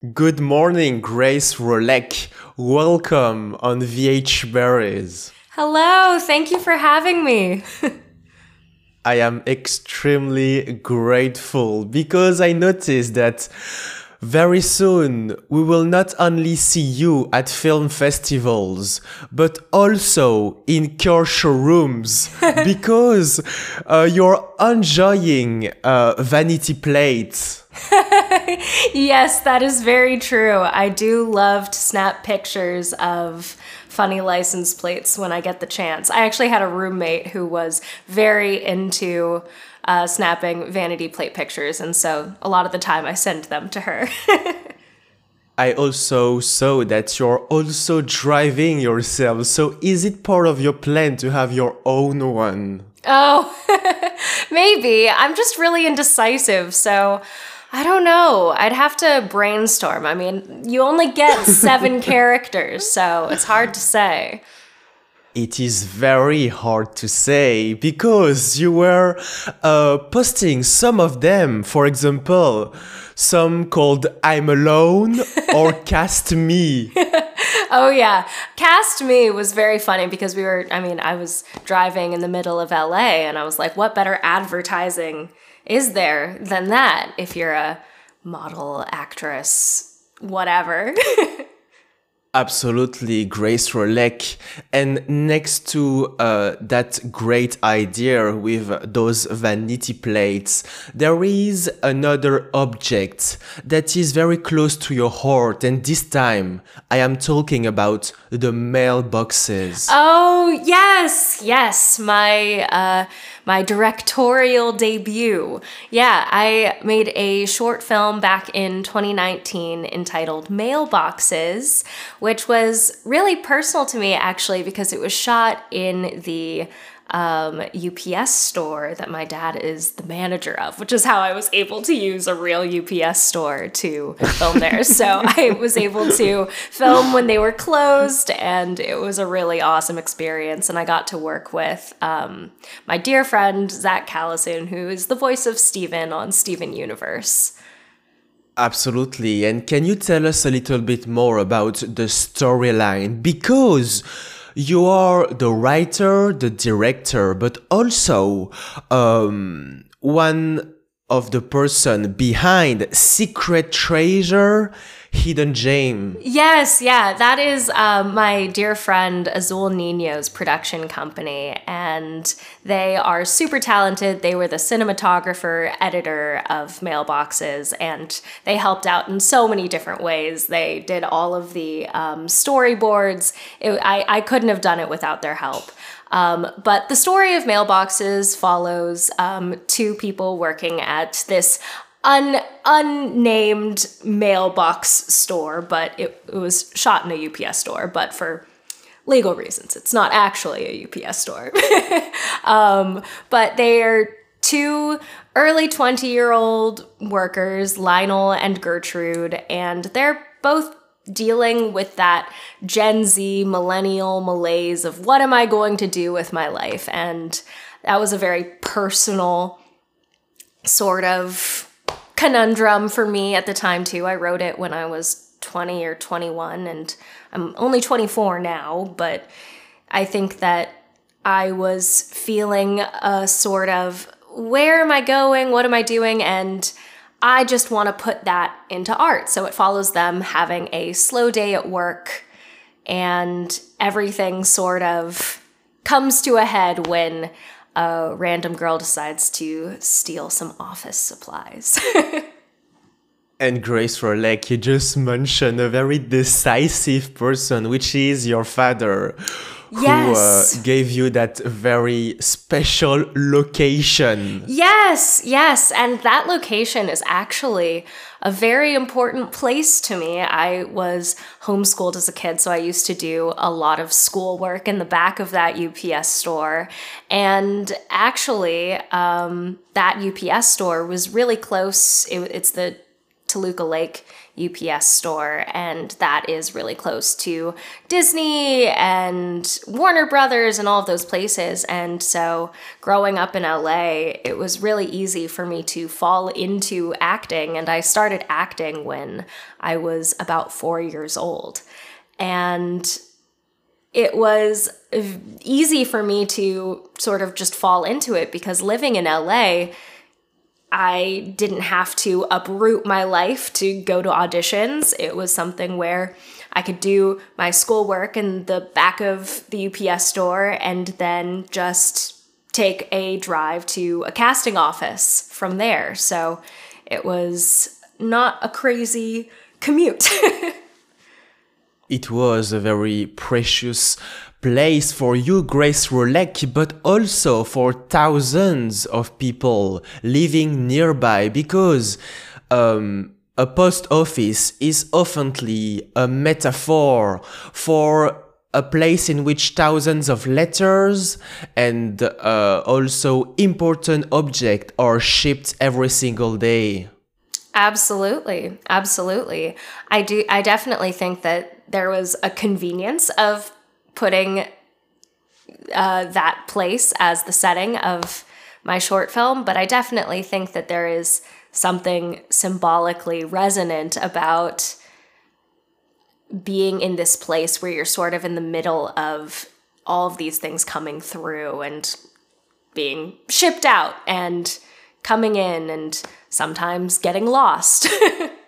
Good morning, Grace Rolek. Welcome on VH Berries. Hello, thank you for having me. I am extremely grateful because I noticed that very soon we will not only see you at film festivals, but also in car showrooms because uh, you're enjoying uh, vanity plates. yes, that is very true. I do love to snap pictures of funny license plates when I get the chance. I actually had a roommate who was very into uh, snapping vanity plate pictures, and so a lot of the time I send them to her. I also saw that you're also driving yourself. So is it part of your plan to have your own one? Oh, maybe. I'm just really indecisive, so I don't know. I'd have to brainstorm. I mean, you only get seven characters, so it's hard to say. It is very hard to say because you were uh, posting some of them. For example, some called I'm Alone or Cast Me. oh, yeah. Cast Me was very funny because we were, I mean, I was driving in the middle of LA and I was like, what better advertising is there than that if you're a model, actress, whatever? Absolutely, Grace Rolek. And next to uh, that great idea with those vanity plates, there is another object that is very close to your heart. And this time, I am talking about the mailboxes. Oh, yes, yes. My, uh, my directorial debut. Yeah, I made a short film back in 2019 entitled Mailboxes, which was really personal to me actually because it was shot in the um, UPS store that my dad is the manager of, which is how I was able to use a real UPS store to film there. so I was able to film when they were closed, and it was a really awesome experience. And I got to work with um, my dear friend, Zach Callison, who is the voice of Steven on Steven Universe. Absolutely. And can you tell us a little bit more about the storyline? Because you are the writer, the director, but also um, one of the person behind Secret Treasure Hidden Gem. Yes, yeah, that is um, my dear friend Azul Nino's production company, and they are super talented. They were the cinematographer, editor of Mailboxes, and they helped out in so many different ways. They did all of the um, storyboards. It, I, I couldn't have done it without their help. Um, but the story of Mailboxes follows um, two people working at this un unnamed mailbox store, but it, it was shot in a UPS store, but for legal reasons, it's not actually a UPS store. um, but they are two early 20 year old workers, Lionel and Gertrude, and they're both dealing with that Gen Z millennial malaise of what am I going to do with my life? And that was a very personal sort of conundrum for me at the time too. I wrote it when I was 20 or 21 and I'm only 24 now, but I think that I was feeling a sort of where am I going? What am I doing? And I just want to put that into art. So it follows them having a slow day at work and everything sort of comes to a head when a random girl decides to steal some office supplies. and Grace Rolek, you just mentioned a very decisive person, which is your father. Yes. Who uh, gave you that very special location. Yes, yes. And that location is actually a very important place to me. I was homeschooled as a kid, so I used to do a lot of schoolwork in the back of that UPS store. And actually, um, that UPS store was really close. It, it's the Toluca Lake UPS store, and that is really close to Disney and Warner Brothers and all of those places. And so, growing up in LA, it was really easy for me to fall into acting, and I started acting when I was about four years old. And it was easy for me to sort of just fall into it because living in LA, I didn't have to uproot my life to go to auditions. It was something where I could do my schoolwork in the back of the UPS store and then just take a drive to a casting office from there. So it was not a crazy commute. it was a very precious place for you, Grace Rolek, but also for thousands of people living nearby because um, a post office is oftenly a metaphor for a place in which thousands of letters and uh, also important objects are shipped every single day. Absolutely. Absolutely. I do I definitely think that there was a convenience of putting uh, that place as the setting of my short film, but I definitely think that there is something symbolically resonant about being in this place where you're sort of in the middle of all of these things coming through and being shipped out and coming in and sometimes getting lost.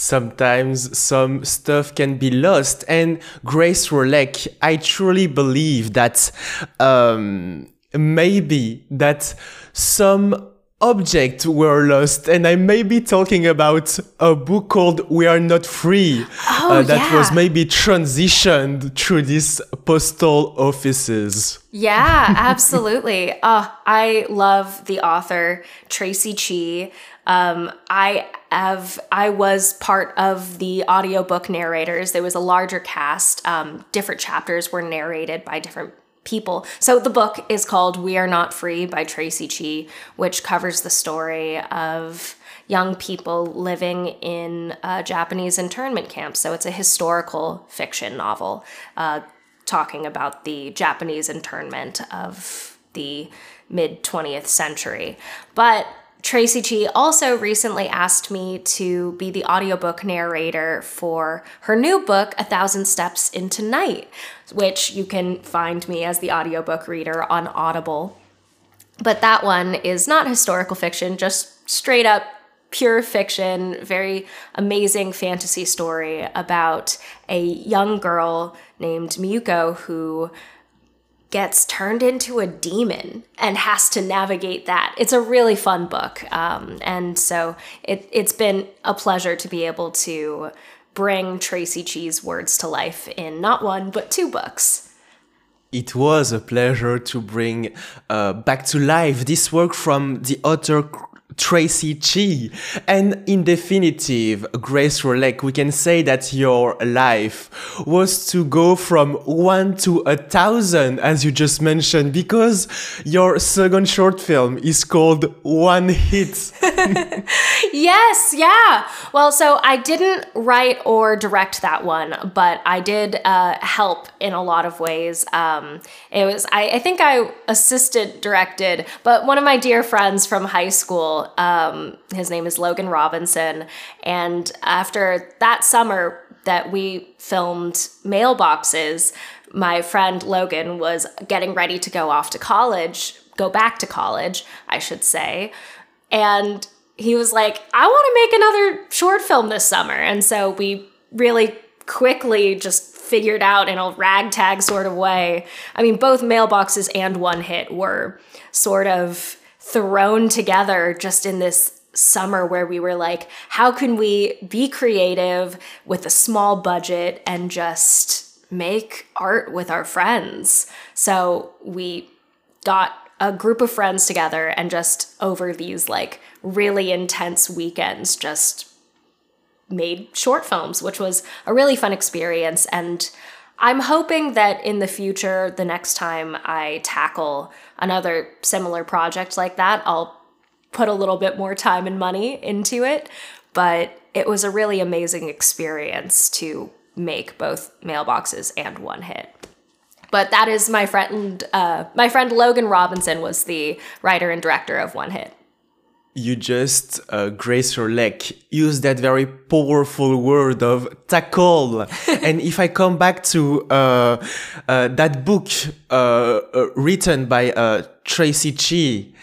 Sometimes some stuff can be lost. And Grace Rolek, I truly believe that um, maybe that some objects were lost and i may be talking about a book called we are not free oh, uh, that yeah. was maybe transitioned through these postal offices yeah absolutely uh, i love the author traci chee um, I have I was part of the audiobook narrators. There was a larger cast. Um, different chapters were narrated by different people. So the book is called We Are Not Free by Traci Chee, which covers the story of young people living in Japanese internment camps. So it's a historical fiction novel uh, talking about the Japanese internment of the mid 20th century. But Traci Chee also recently asked me to be the audiobook narrator for her new book, A Thousand Steps into Night, which you can find me as the audiobook reader on Audible. But that one is not historical fiction, just straight up pure fiction, very amazing fantasy story about a young girl named Miuko who gets turned into a demon and has to navigate that. It's a really fun book. Um, and so it, it's been a pleasure to be able to bring Traci Chee's words to life in not one, but two books. It was a pleasure to bring uh, back to life this work from the author Traci Chee. And in definitive, Grace Rolek, we can say that your life was to go from one to a thousand, as you just mentioned, because your second short film is called One Hit. yes, yeah. Well, so I didn't write or direct that one, but I did uh, help in a lot of ways. Um, it was, I, I think I assisted directed, but one of my dear friends from high school um, his name is Logan Robinson. And after that summer that we filmed Mailboxes, my friend Logan was getting ready to go off to college, go back to college, I should say. And he was like, I want to make another short film this summer. And so we really quickly just figured out in a ragtag sort of way. I mean, both mailboxes and one hit were sort of thrown together just in this summer where we were like, how can we be creative with a small budget and just make art with our friends? So we got a group of friends together and just over these like really intense weekends just made short films, which was a really fun experience. And I'm hoping that in the future, the next time I tackle another similar project like that, I'll put a little bit more time and money into it. but it was a really amazing experience to make both mailboxes and one hit. But that is my friend. Uh, my friend Logan Robinson was the writer and director of One Hit. You just, uh, Grace leg. Use that very powerful word of tackle. and if I come back to uh, uh that book uh, uh, written by Traci Chee,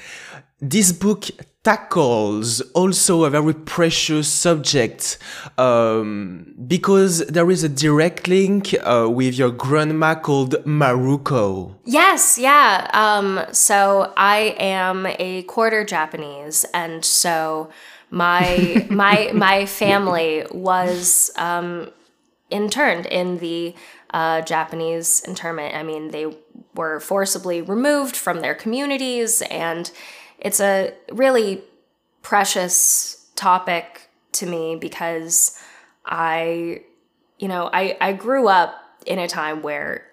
this book tackles also a very precious subject um, because there is a direct link uh, with your grandma called Maruko. Yes, yeah. Um, so I am a quarter Japanese, and so my my my family was um, interned in the uh, Japanese internment. I mean, they were forcibly removed from their communities and it's a really precious topic to me because I, you know, I, I grew up in a time where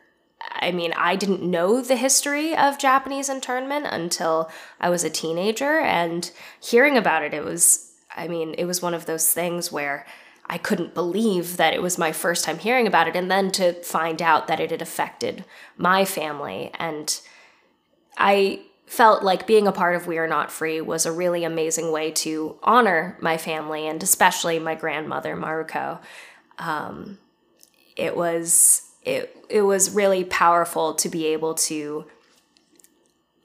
I mean, I didn't know the history of Japanese internment until I was a teenager. And hearing about it, it was, I mean, it was one of those things where I couldn't believe that it was my first time hearing about it. And then to find out that it had affected my family. And I felt like being a part of We Are Not Free was a really amazing way to honor my family and especially my grandmother Maruko. Um, it was it it was really powerful to be able to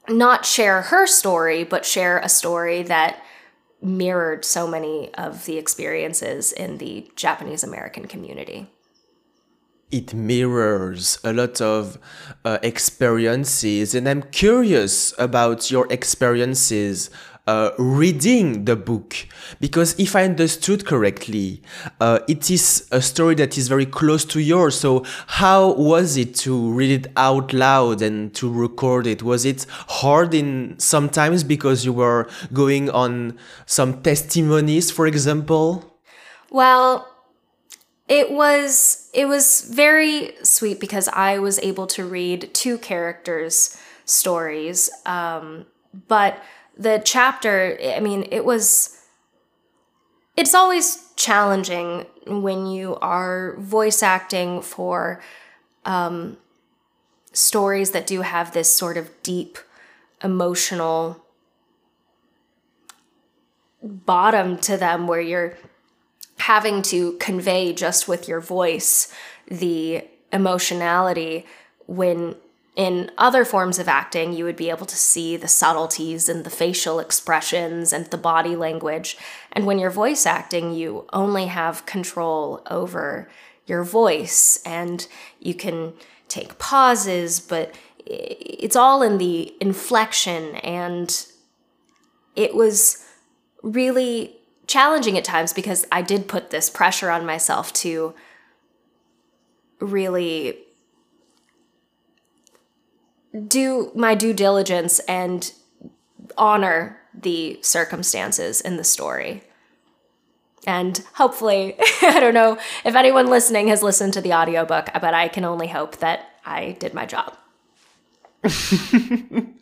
not share her story, but share a story that mirrored so many of the experiences in the Japanese American community it mirrors a lot of uh, experiences. And i'm curious about your experiences uh, reading the book. Because if i understood correctly uh, it is a story that is very close to yours. So how was it to read it out loud and to record it? Was it hard in sometimes because you were going on some testimonies for example? Well it was it was very sweet because I was able to read two characters' stories. Um, but the chapter, I mean, it was. It's always challenging when you are voice acting for um, stories that do have this sort of deep emotional bottom to them where you're having to convey just with your voice the emotionality when in other forms of acting, you would be able to see the subtleties and the facial expressions and the body language. And when you're voice acting, you only have control over your voice and you can take pauses, but it's all in the inflection. And it was really challenging at times because I did put this pressure on myself to really do my due diligence and honor the circumstances in the story. And hopefully, I don't know if anyone listening has listened to the audiobook, but I can only hope that I did my job.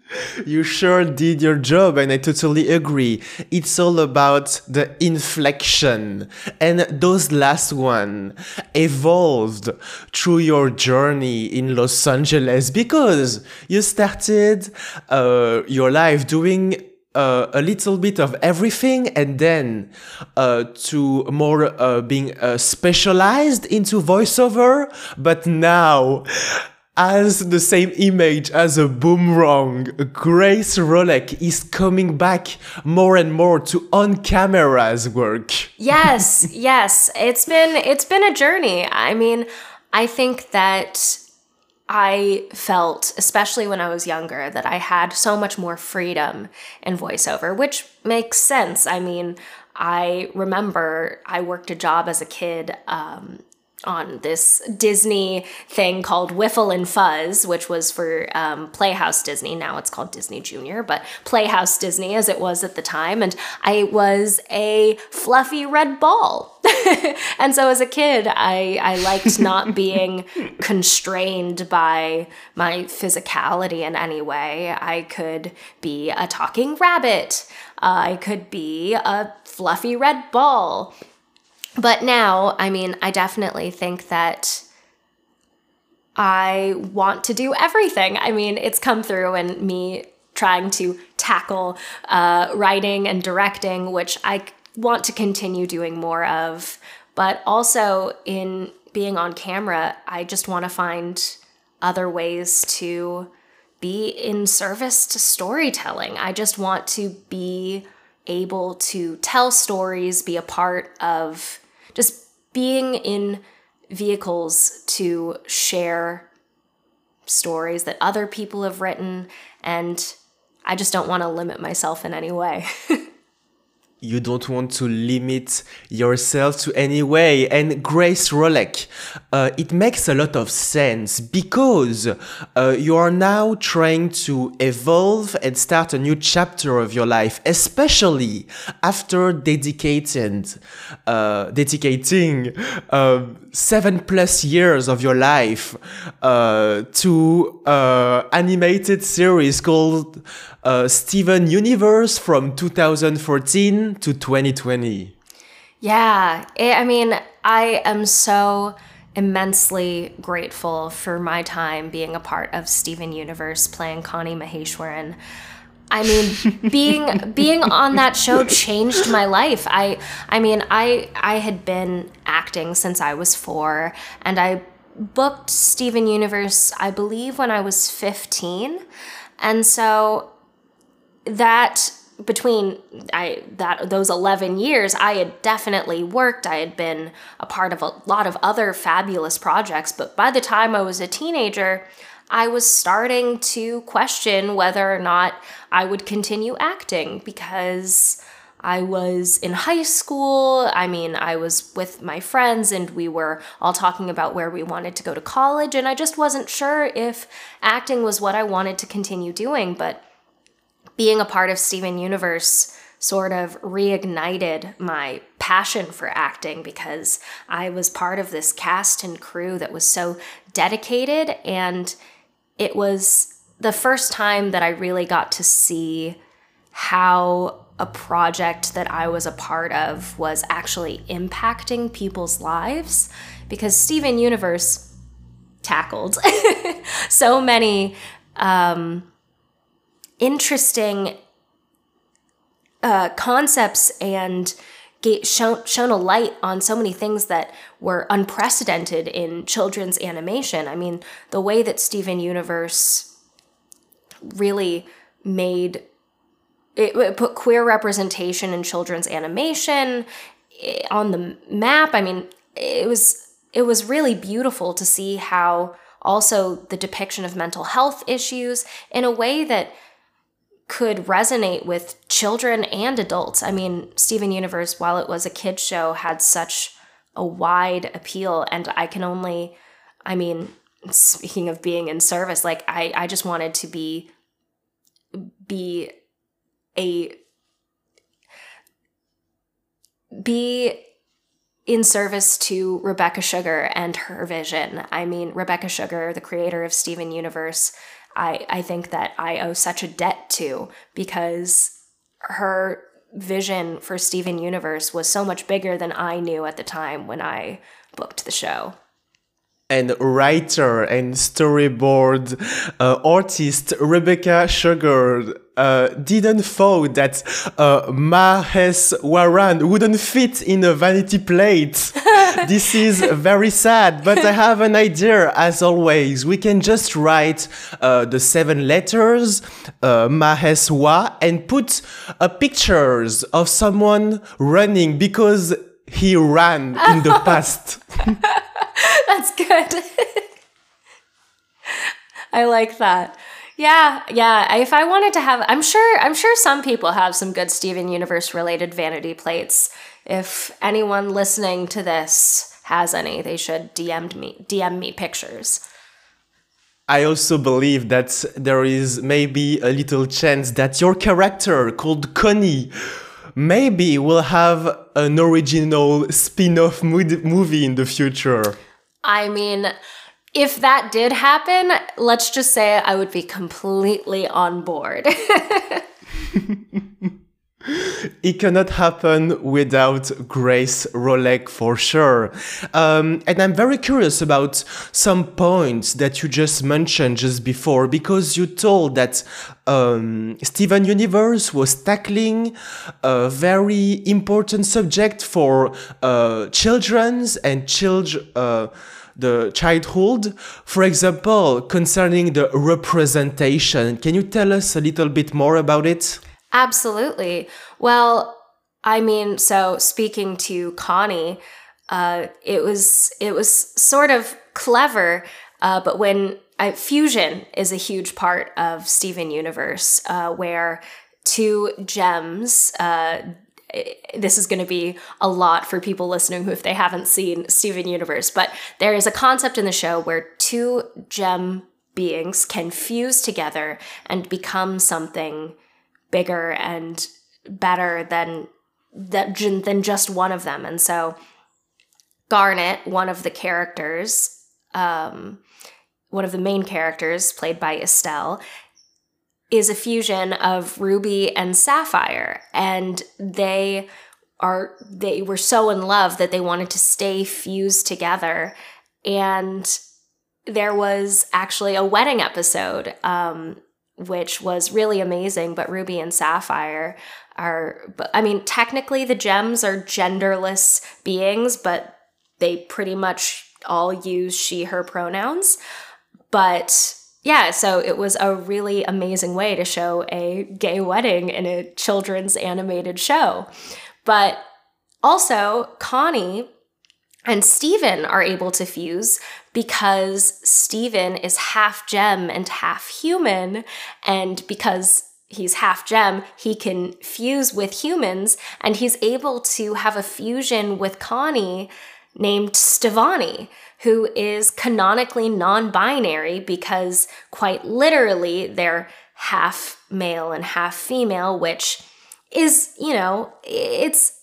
you sure did your job, and I totally agree. It's all about the inflection, and those last one evolved through your journey in Los Angeles because you started uh, your life doing uh, a little bit of everything and then uh, to more uh, being uh, specialized into voiceover but now as the same image as a boomerang, Grace Rolek is coming back more and more to on camera's work. Yes, yes. It's been it's been a journey. I mean, I think that I felt, especially when I was younger, that I had so much more freedom in voiceover, which makes sense. I mean, I remember I worked a job as a kid um, on this Disney thing called Whiffle and Fuzz, which was for um, Playhouse Disney. Now it's called Disney Junior, but Playhouse Disney as it was at the time. And I was a fluffy red ball. and so as a kid, I, I liked not being constrained by my physicality in any way. I could be a talking rabbit. I could be a fluffy red ball. But now, I mean, I definitely think that I want to do everything. I mean, it's come through in me trying to tackle uh, writing and directing, which I want to continue doing more of. But also in being on camera, I just want to find other ways to be in service to storytelling. I just want to be able to tell stories, be a part of just being in vehicles to share stories that other people have written. And I just don't want to limit myself in any way. you don't want to limit yourself to any way. And Grace Rolek, uh, it makes a lot of sense because uh, you are now trying to evolve and start a new chapter of your life, especially after dedicating, uh, dedicating um, seven plus years of your life uh, to uh, animated series called uh, Steven Universe from 2014 to 2020. Yeah, it, I mean, I am so immensely grateful for my time being a part of Steven Universe playing Connie Maheswaran. I mean, being being on that show changed my life. I I mean, I I had been acting since I was 4 and I booked Steven Universe I believe when I was 15. And so that between I that those 11 years I had definitely worked I had been a part of a lot of other fabulous projects but by the time I was a teenager I was starting to question whether or not I would continue acting because I was in high school. I mean, I was with my friends and we were all talking about where we wanted to go to college, and I just wasn't sure if acting was what I wanted to continue doing. But being a part of Steven Universe sort of reignited my passion for acting because I was part of this cast and crew that was so dedicated. And it was the first time that I really got to see how a project that I was a part of was actually impacting people's lives because Steven Universe tackled so many um, interesting uh, concepts and shown, shown a light on so many things that were unprecedented in children's animation. I mean, the way that Steven Universe really made it, it put queer representation in children's animation eh, on the map. I mean, it was it was really beautiful to see how also the depiction of mental health issues in a way that could resonate with children and adults. I mean, Steven Universe, while it was a kid show, had such a wide appeal, and I can only, I mean, speaking of being in service, like I, I just wanted to be, be a, be in service to Rebecca Sugar and her vision. I mean, Rebecca Sugar, the creator of Steven Universe, I, I think that I owe such a debt to because her vision for Steven Universe was so much bigger than I knew at the time when I booked the show and writer and storyboard uh, artist Rebecca Sugar uh, didn't thought that uh, Maheswaran wouldn't fit in a vanity plate. this is very sad, but I have an idea as always. We can just write uh, the seven letters, uh, Maheswa, and put uh, pictures of someone running because he ran in the past. That's good. I like that. Yeah, yeah. If I wanted to have, I'm sure, I'm sure some people have some good Steven Universe related vanity plates. If anyone listening to this has any, they should DM me, DM me pictures. I also believe that there is maybe a little chance that your character called Connie maybe will have an original spin-off movie in the future. I mean, if that did happen, let's just say I would be completely on board. it cannot happen without Grace Rolek for sure. Um, and I'm very curious about some points that you just mentioned just before, because you told that um, Steven Universe was tackling a very important subject for uh, children's and children. Uh, the childhood. For example, concerning the representation, can you tell us a little bit more about it? Absolutely. Well, I mean, so speaking to Connie, uh, it was it was sort of clever, uh, but when I, fusion is a huge part of Steven Universe, uh, where two gems. Uh, this is going to be a lot for people listening who, if they haven't seen Steven Universe, but there is a concept in the show where two gem beings can fuse together and become something bigger and better than that than just one of them. And so Garnet, one of the characters, um, one of the main characters, played by Estelle, is a fusion of Ruby and Sapphire, and they are they were so in love that they wanted to stay fused together and there was actually a wedding episode um, which was really amazing. But Ruby and Sapphire are, I mean, technically the gems are genderless beings, but they pretty much all use she, her pronouns. But yeah, so it was a really amazing way to show a gay wedding in a children's animated show. But also, Connie and Steven are able to fuse because Steven is half gem and half human. And because he's half gem, he can fuse with humans and he's able to have a fusion with Connie named Stevonnie, who is canonically non binary because quite literally they're half male and half female, which is, you know, it's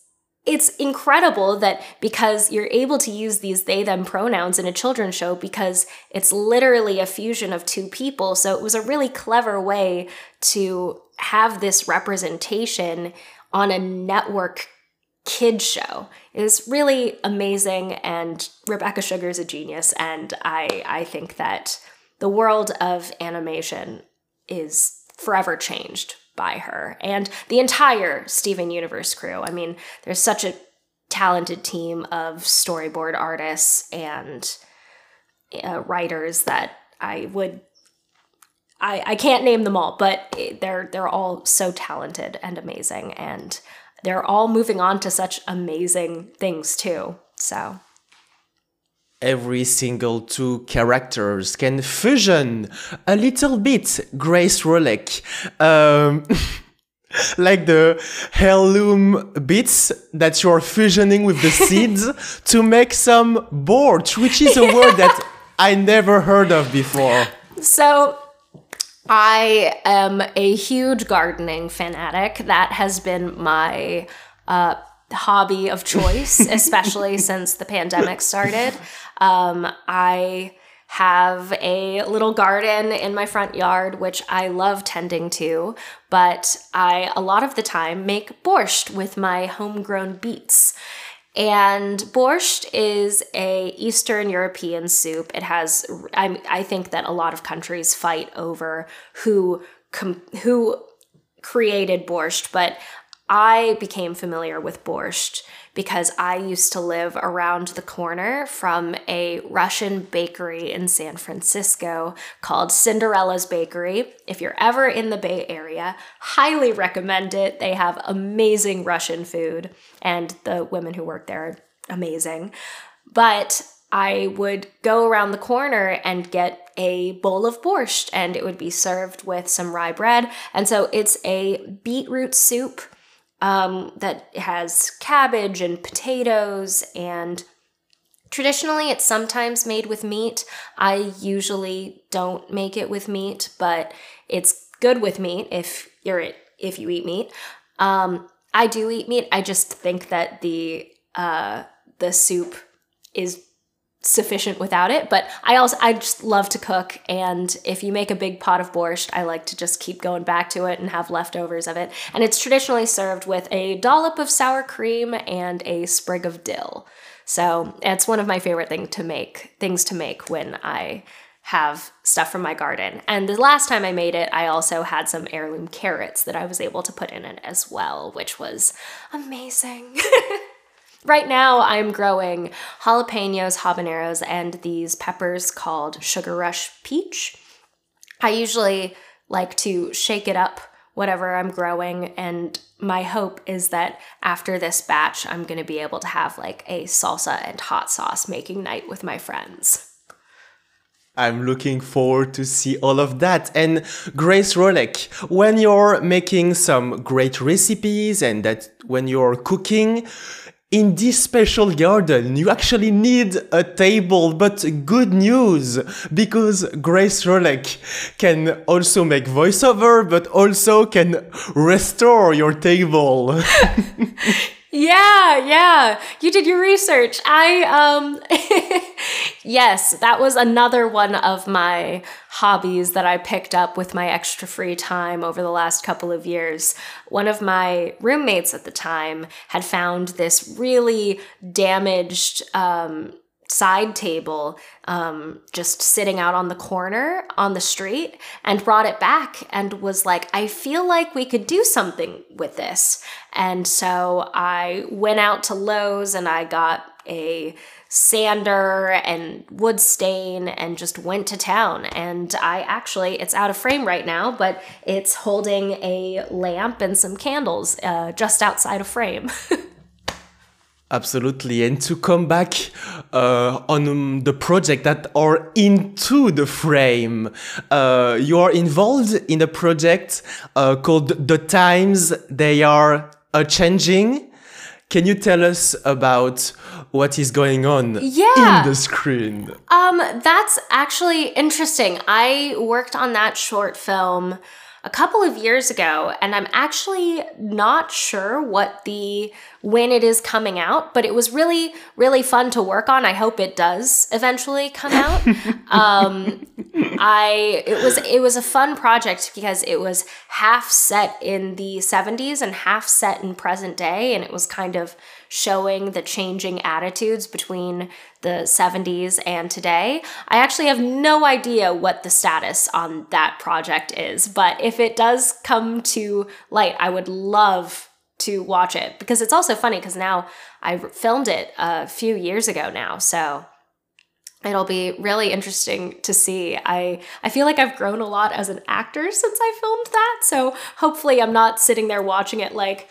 it's incredible that because you're able to use these they them pronouns in a children's show because it's literally a fusion of two people. So it was a really clever way to have this representation on a network kids show. Was really amazing and rebecca sugar is a genius and i i think that the world of animation is forever changed by her and the entire Steven Universe crew. I mean, there's such a talented team of storyboard artists and uh, writers that I would I, I can't name them all, but they're they're all so talented and amazing and they're all moving on to such amazing things too. So every single two characters can fusion a little bit Grace Rolek. Um, like the heirloom bits that you're fusioning with the seeds to make some borscht, which is a word that I never heard of before. So I am a huge gardening fanatic. That has been my uh, hobby of choice, especially since the pandemic started. Um, I have a little garden in my front yard, which I love tending to, but I, a lot of the time, make borscht with my homegrown beets. And borscht is a Eastern European soup. It has, I, I think that a lot of countries fight over who who created borscht, but I became familiar with borscht because I used to live around the corner from a Russian bakery in San Francisco called Cinderella's Bakery. If you're ever in the Bay Area, highly recommend it. They have amazing Russian food, and the women who work there are amazing. But I would go around the corner and get a bowl of borscht, and it would be served with some rye bread. And so it's a beetroot soup um, that has cabbage and potatoes and Traditionally, it's sometimes made with meat. I usually don't make it with meat, but it's good with meat if you're if you eat meat. Um, I do eat meat. I just think that the uh, the soup is sufficient without it but i also i just love to cook and if you make a big pot of borscht i like to just keep going back to it and have leftovers of it. And it's traditionally served with a dollop of sour cream and a sprig of dill. So it's one of my favorite thing to make things to make when i have stuff from my garden. And the last time i made it i also had some heirloom carrots that i was able to put in it as well which was amazing Right now, I'm growing jalapenos, habaneros, and these peppers called Sugar Rush Peach. I usually like to shake it up, whatever I'm growing, and my hope is that after this batch, I'm going to be able to have like a salsa and hot sauce making night with my friends. I'm looking forward to see all of that. And Grace Rolek, when you're making some great recipes and that when you're cooking, in this special garden, you actually need a table, but good news, because Grace Rolek can also make voiceover, but also can restore your table. Yeah, yeah. You did your research. I um yes, that was another one of my hobbies that I picked up with my extra free time over the last couple of years. One of my roommates at the time had found this really damaged um side table um, just sitting out on the corner on the street and brought it back and was like, I feel like we could do something with this. And so I went out to Lowe's and I got a sander and wood stain and just went to town. And I actually, it's out of frame right now, but it's holding a lamp and some candles uh, just outside of frame. Absolutely. And to come back uh, on um, the project that are into the frame, uh, you are involved in a project uh, called The Times They Are uh, Changing. Can you tell us about what is going on yeah. in the screen? Um, that's actually interesting. I worked on that short film a couple of years ago, and I'm actually not sure what the when it is coming out, but it was really, really fun to work on. I hope it does eventually come out. um, I it was it was a fun project because it was half set in the 70s and half set in present day, and it was kind of showing the changing attitudes between the 70s and today. I actually have no idea what the status on that project is, but if it does come to light, I would love to watch it because it's also funny because now I filmed it a few years ago now. So it'll be really interesting to see. I I feel like I've grown a lot as an actor since I filmed that. So hopefully I'm not sitting there watching it like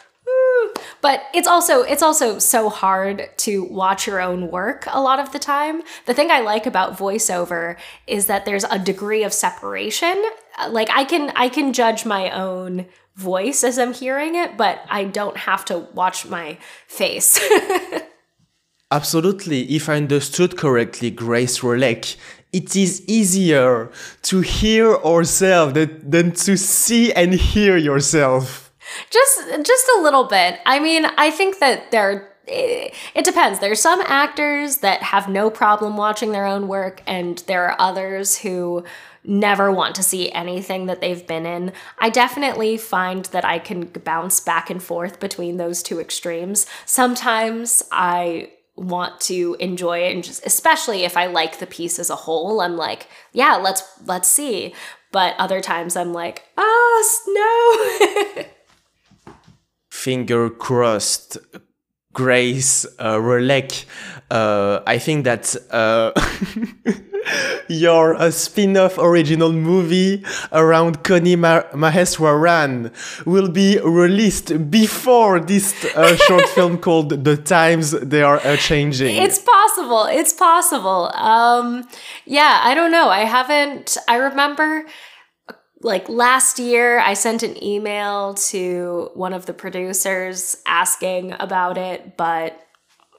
but it's also it's also so hard to watch your own work a lot of the time. The thing I like about voiceover is that there's a degree of separation. Uh, like I can I can judge my own voice as I'm hearing it, but I don't have to watch my face. Absolutely. If I understood correctly, Grace Rolek, it is easier to hear ourselves than to see and hear yourself. Just just a little bit. I mean, I think that there it, it depends. are some actors that have no problem watching their own work and there are others who never want to see anything that they've been in. I definitely find that I can bounce back and forth between those two extremes. Sometimes I want to enjoy it and just especially if I like the piece as a whole, I'm like, yeah, let's let's see. But other times I'm like, ah, no. finger crossed Grace uh, Rolek. Uh, I think that uh, your uh, spin-off original movie around Connie Ma- Maheswaran will be released before this uh, short film called "The Times They Are uh, Changing." It's possible. It's possible. Um, yeah, I don't know. I haven't. I remember like last year i sent an email to one of the producers asking about it but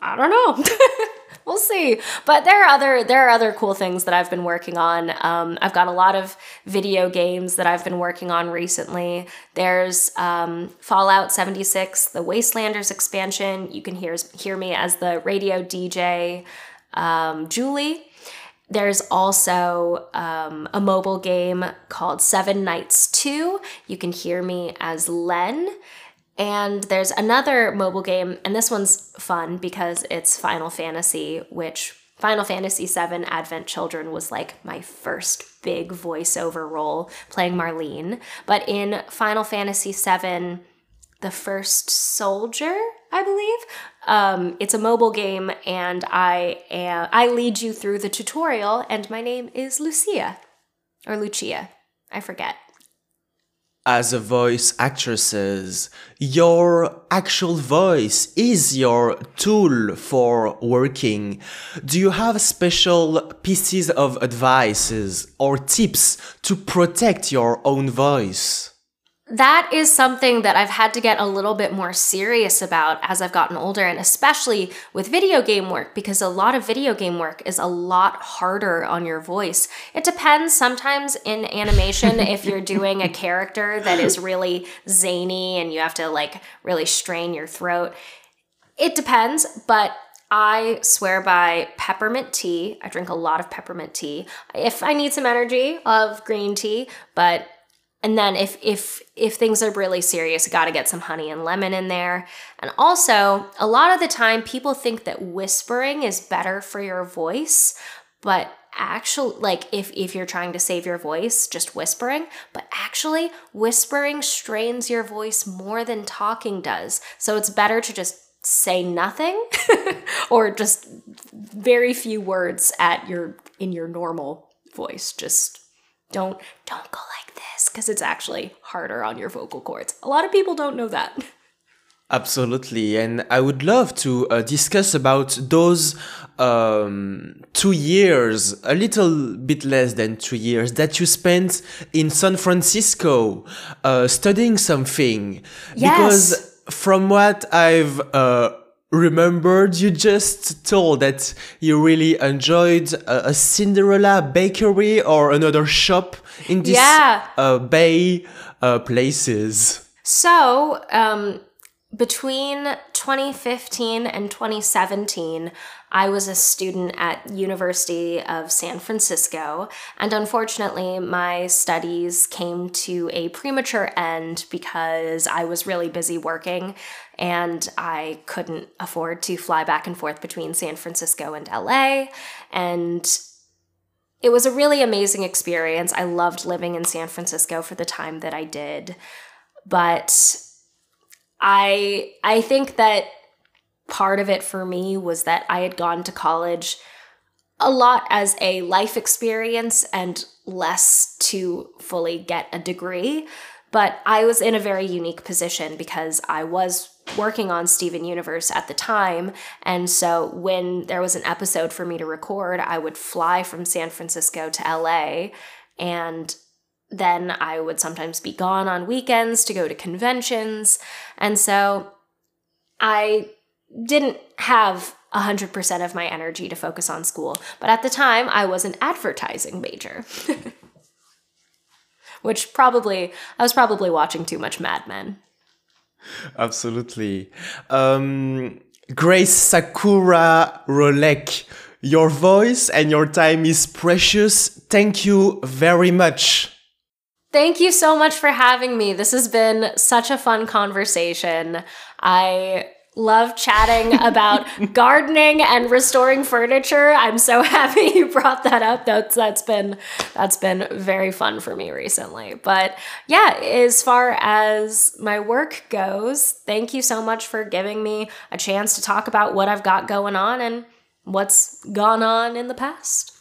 i don't know. We'll see. But there are other there are other cool things that i've been working on. Um, i've got a lot of video games that i've been working on recently. There's um, fallout 76 the wastelanders expansion. You can hear hear me as the radio dj um, Julie. There's also um, a mobile game called Seven Knights 2. You can hear me as Len. And there's another mobile game, and this one's fun because it's Final Fantasy, which Final Fantasy VII Advent Children was like my first big voiceover role playing Marlene. But in Final Fantasy VII, The First Soldier, I believe, um, it's a mobile game, and I am, I lead you through the tutorial, and my name is Lucia or Lucia, I forget as a voice actresses, your actual voice is your tool for working. Do you have special pieces of advices or tips to protect your own voice? That is something that I've had to get a little bit more serious about as I've gotten older, and especially with video game work, because a lot of video game work is a lot harder on your voice. It depends sometimes in animation if you're doing a character that is really zany and you have to like really strain your throat. It depends, but I swear by peppermint tea. I drink a lot of peppermint tea. If I need some energy, of green tea, but and then if if if things are really serious, got to get some honey and lemon in there. And also, a lot of the time people think that whispering is better for your voice, but actually like if if you're trying to save your voice, just whispering, but actually whispering strains your voice more than talking does. So it's better to just say nothing or just very few words at your in your normal voice. Just don't don't go like this because it's actually harder on your vocal cords. A lot of people don't know that. Absolutely, and I would love to uh, discuss about those um, two years, a little bit less than two years, that you spent in San Francisco uh, studying something. Yes. Because from what I've uh, remembered you just told that you really enjoyed a, a Cinderella bakery or another shop in these yeah. uh, bay uh, places. So, um, between 2015 and 2017, I was a student at University of San Francisco, and unfortunately, my studies came to a premature end because I was really busy working and I couldn't afford to fly back and forth between San Francisco and LA. And it was a really amazing experience. I loved living in San Francisco for the time that I did. But I I think that part of it for me was that I had gone to college a lot as a life experience and less to fully get a degree. But I was in a very unique position because I was working on Steven Universe at the time. And so when there was an episode for me to record, I would fly from San Francisco to LA and then I would sometimes be gone on weekends to go to conventions. And so I didn't have 100% of my energy to focus on school. But at the time, I was an advertising major. Which probably, I was probably watching too much Mad Men. Absolutely. Um, Grace Sakura Rolek, your voice and your time is precious. Thank you very much. Thank you so much for having me. This has been such a fun conversation. I love chatting about gardening and restoring furniture. I'm so happy you brought that up. That's that's been that's been very fun for me recently. But yeah, as far as my work goes, thank you so much for giving me a chance to talk about what I've got going on and what's gone on in the past.